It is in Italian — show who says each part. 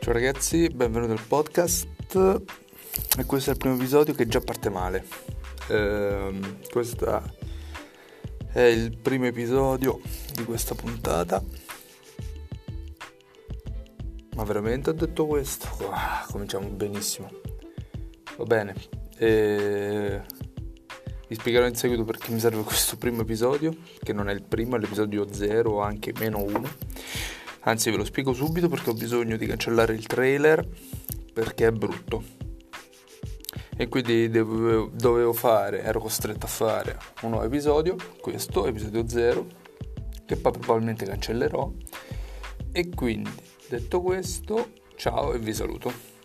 Speaker 1: Ciao ragazzi, benvenuti al podcast. E questo è il primo episodio che già parte male. Eh, questo è il primo episodio di questa puntata. Ma veramente ho detto questo? Ah, cominciamo benissimo. Va bene. E... Vi spiegherò in seguito perché mi serve questo primo episodio, che non è il primo, è l'episodio 0 o anche meno 1 Anzi ve lo spiego subito perché ho bisogno di cancellare il trailer perché è brutto. E quindi dovevo, fare, ero costretto a fare un nuovo episodio, questo, episodio 0, che poi probabilmente cancellerò. E quindi, detto questo, ciao e vi saluto.